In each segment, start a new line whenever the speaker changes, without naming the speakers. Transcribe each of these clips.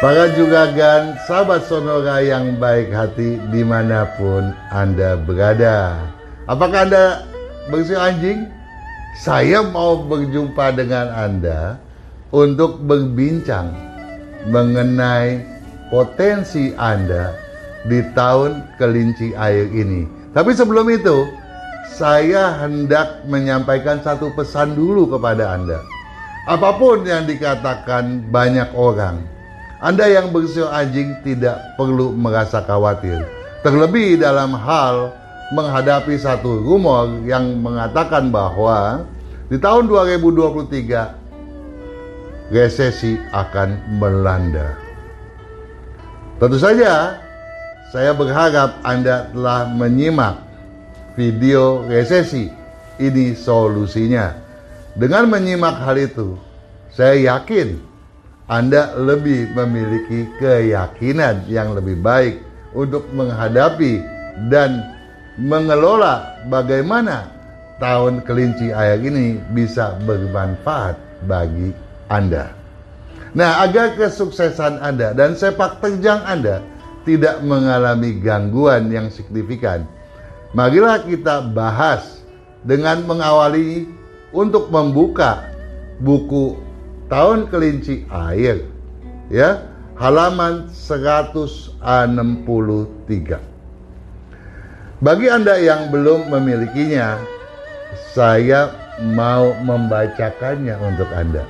Para Jugagan, sahabat Sonora yang baik hati di mana pun Anda berada. Apakah Anda bersih anjing? Saya mau berjumpa dengan Anda untuk berbincang mengenai potensi Anda di tahun kelinci air ini. Tapi sebelum itu, saya hendak menyampaikan satu pesan dulu kepada Anda. Apa pun yang dikatakan banyak orang, anda yang bersio anjing tidak perlu merasa khawatir. Terlebih dalam hal menghadapi satu rumor yang mengatakan bahwa di tahun 2023 resesi akan melanda. Tentu saja saya berharap Anda telah menyimak video resesi. Ini solusinya. Dengan menyimak hal itu, saya yakin anda lebih memiliki keyakinan yang lebih baik untuk menghadapi dan mengelola bagaimana tahun kelinci air ini bisa bermanfaat bagi Anda. Nah, agar kesuksesan Anda dan sepak terjang Anda tidak mengalami gangguan yang signifikan, marilah kita bahas dengan mengawali untuk membuka buku tahun kelinci air ya. Halaman 163 bagi Anda yang belum memilikinya saya mau membacakannya untuk Anda.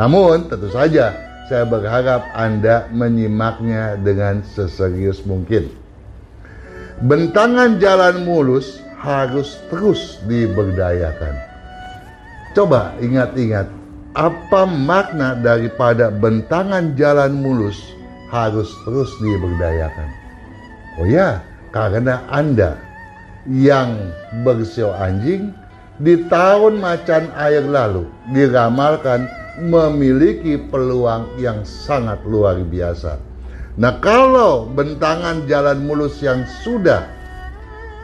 Namun tentu saja saya berharap Anda menyimaknya dengan seserius mungkin. Bentangan jalan mulus harus terus diberdayakan. Coba ingat-ingat apa makna daripada bentangan jalan mulus harus terus diberdayakan? Oh ya, karena Anda yang bersio anjing di tahun macan air lalu diramalkan memiliki peluang yang sangat luar biasa. Nah, kalau bentangan jalan mulus yang sudah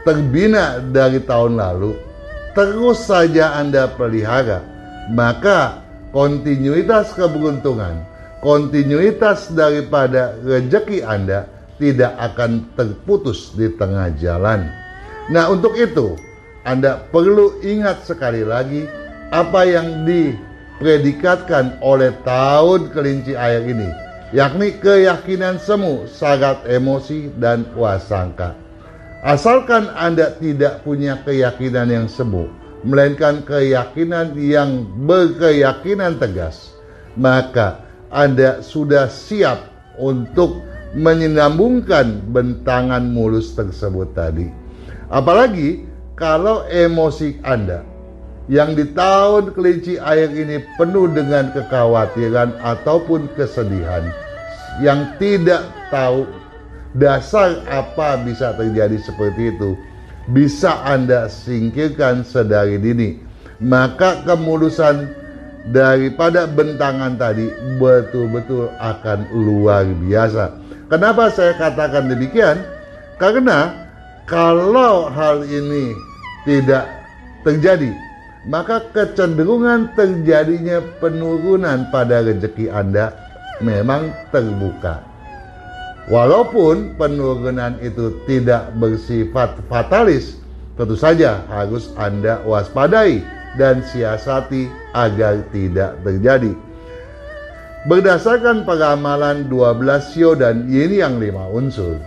terbina dari tahun lalu terus saja Anda pelihara, maka kontinuitas keberuntungan, kontinuitas daripada rezeki Anda tidak akan terputus di tengah jalan. Nah, untuk itu Anda perlu ingat sekali lagi apa yang dipredikatkan oleh tahun kelinci air ini, yakni keyakinan semu, syarat emosi, dan wasangka. Asalkan Anda tidak punya keyakinan yang semu, melainkan keyakinan yang berkeyakinan tegas, maka Anda sudah siap untuk menyambungkan bentangan mulus tersebut tadi. Apalagi kalau emosi Anda yang di tahun kelinci air ini penuh dengan kekhawatiran ataupun kesedihan yang tidak tahu dasar apa bisa terjadi seperti itu bisa Anda singkirkan sedari dini. Maka kemulusan daripada bentangan tadi betul-betul akan luar biasa. Kenapa saya katakan demikian? Karena kalau hal ini tidak terjadi, maka kecenderungan terjadinya penurunan pada rezeki Anda memang terbuka. Walaupun penurunan itu tidak bersifat fatalis, tentu saja harus Anda waspadai dan siasati agar tidak terjadi. Berdasarkan peramalan 12 sio dan yin yang lima unsur,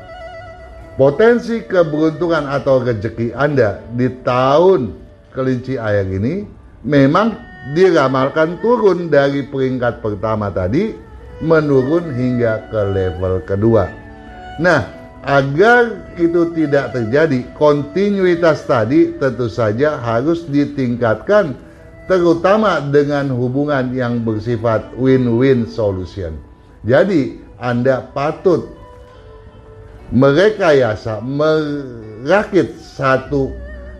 potensi keberuntungan atau rezeki Anda di tahun kelinci air ini memang diramalkan turun dari peringkat pertama tadi menurun hingga ke level kedua. Nah, agar itu tidak terjadi, kontinuitas tadi tentu saja harus ditingkatkan terutama dengan hubungan yang bersifat win-win solution. Jadi, Anda patut merekayasa, merakit satu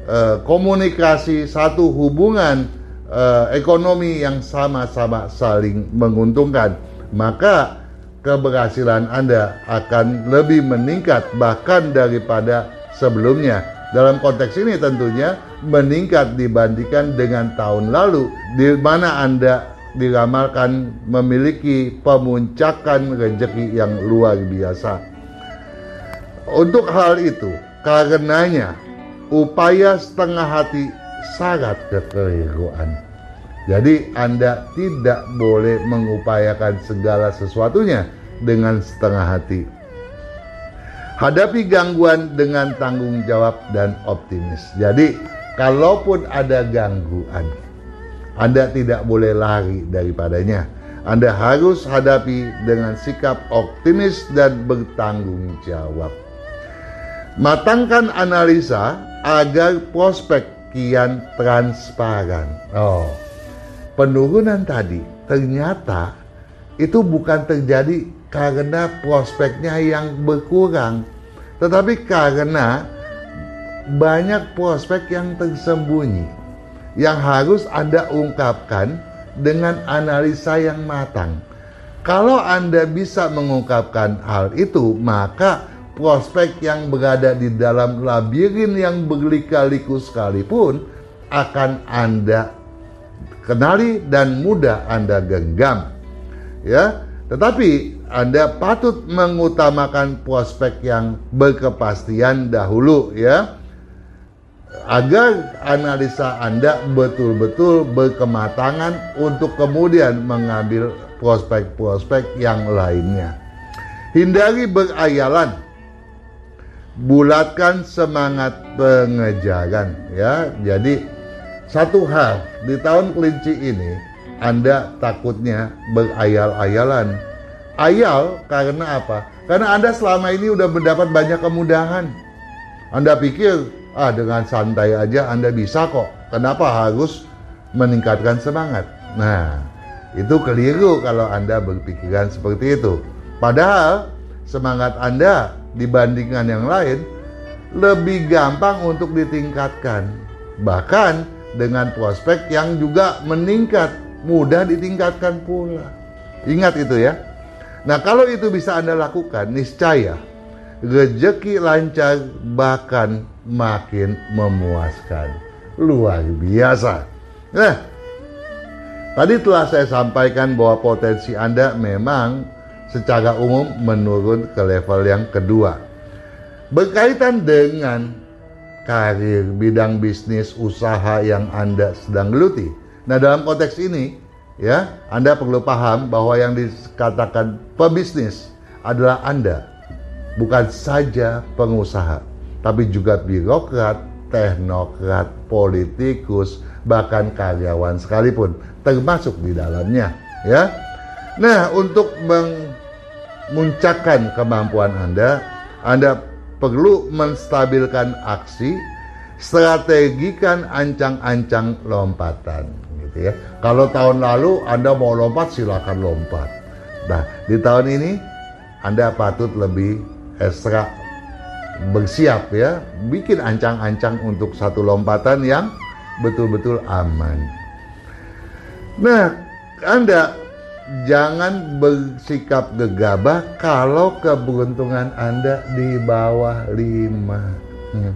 uh, komunikasi, satu hubungan uh, ekonomi yang sama-sama saling menguntungkan maka keberhasilan Anda akan lebih meningkat bahkan daripada sebelumnya. Dalam konteks ini tentunya meningkat dibandingkan dengan tahun lalu di mana Anda diramalkan memiliki pemuncakan rezeki yang luar biasa. Untuk hal itu, karenanya upaya setengah hati syarat kekeliruan. Jadi Anda tidak boleh mengupayakan segala sesuatunya dengan setengah hati. Hadapi gangguan dengan tanggung jawab dan optimis. Jadi, kalaupun ada gangguan, Anda tidak boleh lari daripadanya. Anda harus hadapi dengan sikap optimis dan bertanggung jawab. Matangkan analisa agar prospek kian transparan. Oh, penurunan tadi ternyata itu bukan terjadi karena prospeknya yang berkurang, tetapi karena banyak prospek yang tersembunyi yang harus Anda ungkapkan dengan analisa yang matang. Kalau Anda bisa mengungkapkan hal itu, maka prospek yang berada di dalam labirin yang berlika-liku sekalipun akan Anda kenali dan mudah Anda genggam. Ya, tetapi Anda patut mengutamakan prospek yang berkepastian dahulu ya. Agar analisa Anda betul-betul berkematangan untuk kemudian mengambil prospek-prospek yang lainnya. Hindari berayalan bulatkan semangat pengejaran ya. Jadi satu hal di tahun kelinci ini Anda takutnya berayal-ayalan. Ayal karena apa? Karena Anda selama ini udah mendapat banyak kemudahan. Anda pikir ah dengan santai aja Anda bisa kok. Kenapa harus meningkatkan semangat? Nah, itu keliru kalau Anda berpikiran seperti itu. Padahal semangat Anda dibandingkan yang lain lebih gampang untuk ditingkatkan. Bahkan dengan prospek yang juga meningkat, mudah ditingkatkan pula. Ingat itu ya. Nah, kalau itu bisa Anda lakukan, niscaya rezeki lancar bahkan makin memuaskan. Luar biasa. Nah, tadi telah saya sampaikan bahwa potensi Anda memang secara umum menurun ke level yang kedua. Berkaitan dengan karir, bidang bisnis, usaha yang Anda sedang geluti. Nah, dalam konteks ini, ya, Anda perlu paham bahwa yang dikatakan pebisnis adalah Anda, bukan saja pengusaha, tapi juga birokrat, teknokrat, politikus, bahkan karyawan sekalipun, termasuk di dalamnya, ya. Nah, untuk memuncakkan kemampuan Anda, Anda perlu menstabilkan aksi, strategikan ancang-ancang lompatan gitu ya. Kalau tahun lalu Anda mau lompat silakan lompat. Nah, di tahun ini Anda patut lebih ekstra bersiap ya, bikin ancang-ancang untuk satu lompatan yang betul-betul aman. Nah, Anda jangan bersikap gegabah kalau keberuntungan Anda di bawah 5. Hmm.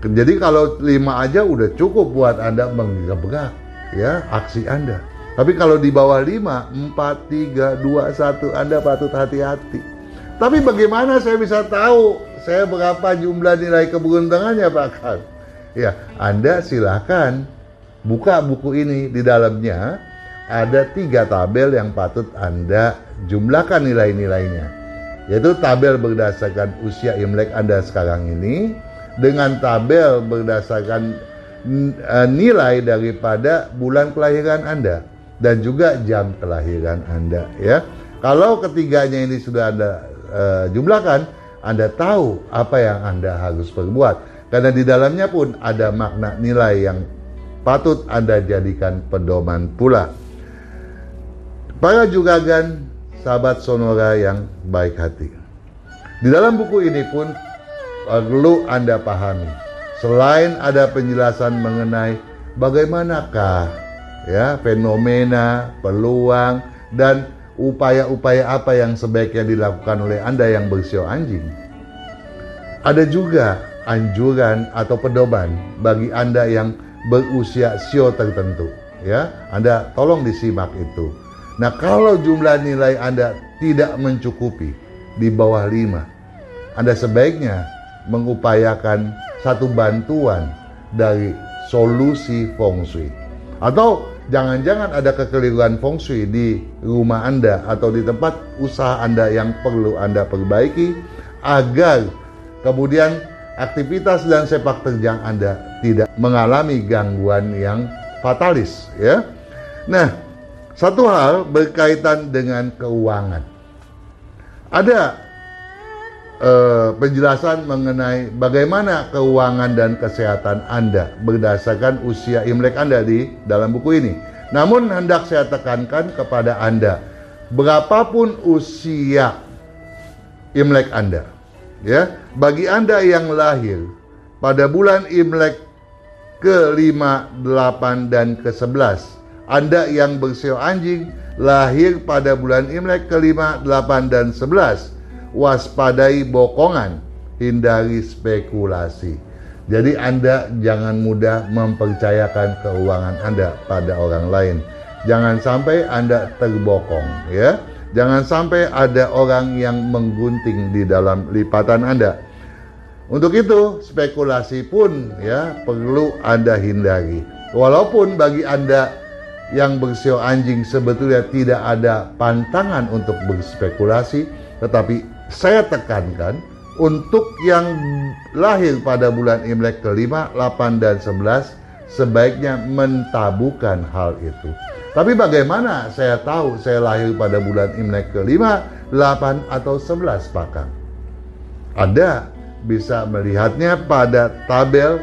Jadi kalau 5 aja udah cukup buat Anda menggegabah ya aksi Anda. Tapi kalau di bawah 5, 4, 3, 2, 1 Anda patut hati-hati. Tapi bagaimana saya bisa tahu saya berapa jumlah nilai keberuntungannya Pak Kang? Ya, Anda silakan buka buku ini di dalamnya ada tiga tabel yang patut Anda jumlahkan nilai-nilainya. Yaitu tabel berdasarkan usia Imlek Anda sekarang ini dengan tabel berdasarkan uh, nilai daripada bulan kelahiran Anda dan juga jam kelahiran Anda ya. Kalau ketiganya ini sudah Anda uh, jumlahkan, Anda tahu apa yang Anda harus perbuat. Karena di dalamnya pun ada makna nilai yang patut Anda jadikan pedoman pula. Para jugagan sahabat sonora yang baik hati. Di dalam buku ini pun perlu Anda pahami. Selain ada penjelasan mengenai bagaimanakah ya fenomena, peluang dan upaya-upaya apa yang sebaiknya dilakukan oleh Anda yang bersio anjing. Ada juga anjuran atau pedoman bagi Anda yang berusia sio tertentu. ya. Anda tolong disimak itu. Nah, kalau jumlah nilai Anda tidak mencukupi di bawah 5, Anda sebaiknya mengupayakan satu bantuan dari solusi feng shui. Atau jangan-jangan ada kekeliruan feng shui di rumah Anda atau di tempat usaha Anda yang perlu Anda perbaiki agar kemudian aktivitas dan sepak terjang Anda tidak mengalami gangguan yang fatalis ya. Nah, satu hal berkaitan dengan keuangan. Ada uh, penjelasan mengenai bagaimana keuangan dan kesehatan Anda berdasarkan usia Imlek Anda di dalam buku ini. Namun hendak saya tekankan kepada Anda, berapapun usia Imlek Anda, ya, bagi Anda yang lahir pada bulan Imlek ke-5, 8 dan ke-11, Anda yang bersio anjing lahir pada bulan Imlek ke-5, 8 dan 11, waspadai bokongan, hindari spekulasi. Jadi Anda jangan mudah mempercayakan keuangan Anda pada orang lain. Jangan sampai Anda terbokong ya. Jangan sampai ada orang yang menggunting di dalam lipatan Anda. Untuk itu, spekulasi pun ya perlu Anda hindari. Walaupun bagi Anda yang bersio anjing sebetulnya tidak ada pantangan untuk berspekulasi, tetapi saya tekankan untuk yang lahir pada bulan Imlek kelima, 8 dan 11 sebaiknya mentabukan hal itu. Tapi bagaimana saya tahu saya lahir pada bulan Imlek ke-5, 8 atau 11 Pak Anda bisa melihatnya pada tabel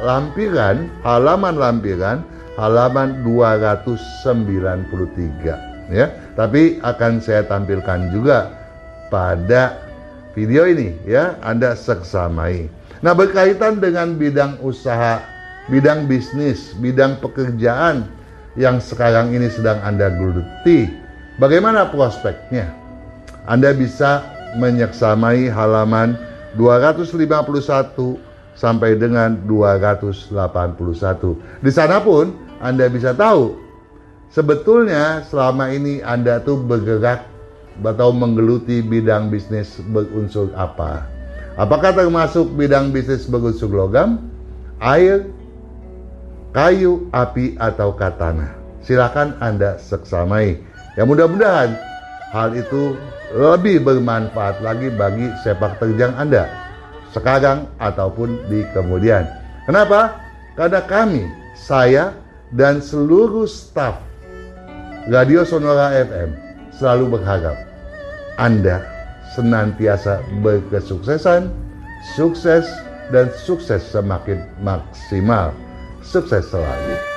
lampiran, halaman lampiran, halaman 293 ya. Tapi akan saya tampilkan juga pada video ini ya, Anda seksamai. Nah, berkaitan dengan bidang usaha, bidang bisnis, bidang pekerjaan yang sekarang ini sedang Anda geluti, bagaimana prospeknya? Anda bisa menyeksamai halaman 251 sampai dengan 281. Di sana pun Anda bisa tahu sebetulnya selama ini Anda tuh bergerak atau menggeluti bidang bisnis berunsur apa. Apakah termasuk bidang bisnis berunsur logam, air, kayu, api, atau katana. Silakan Anda seksamai. Ya mudah-mudahan hal itu lebih bermanfaat lagi bagi sepak terjang Anda sekarang ataupun di kemudian. Kenapa? Karena kami, saya dan seluruh staf Radio Sonora FM selalu berharap Anda senantiasa berkesuksesan, sukses dan sukses semakin maksimal. Sukses selalu.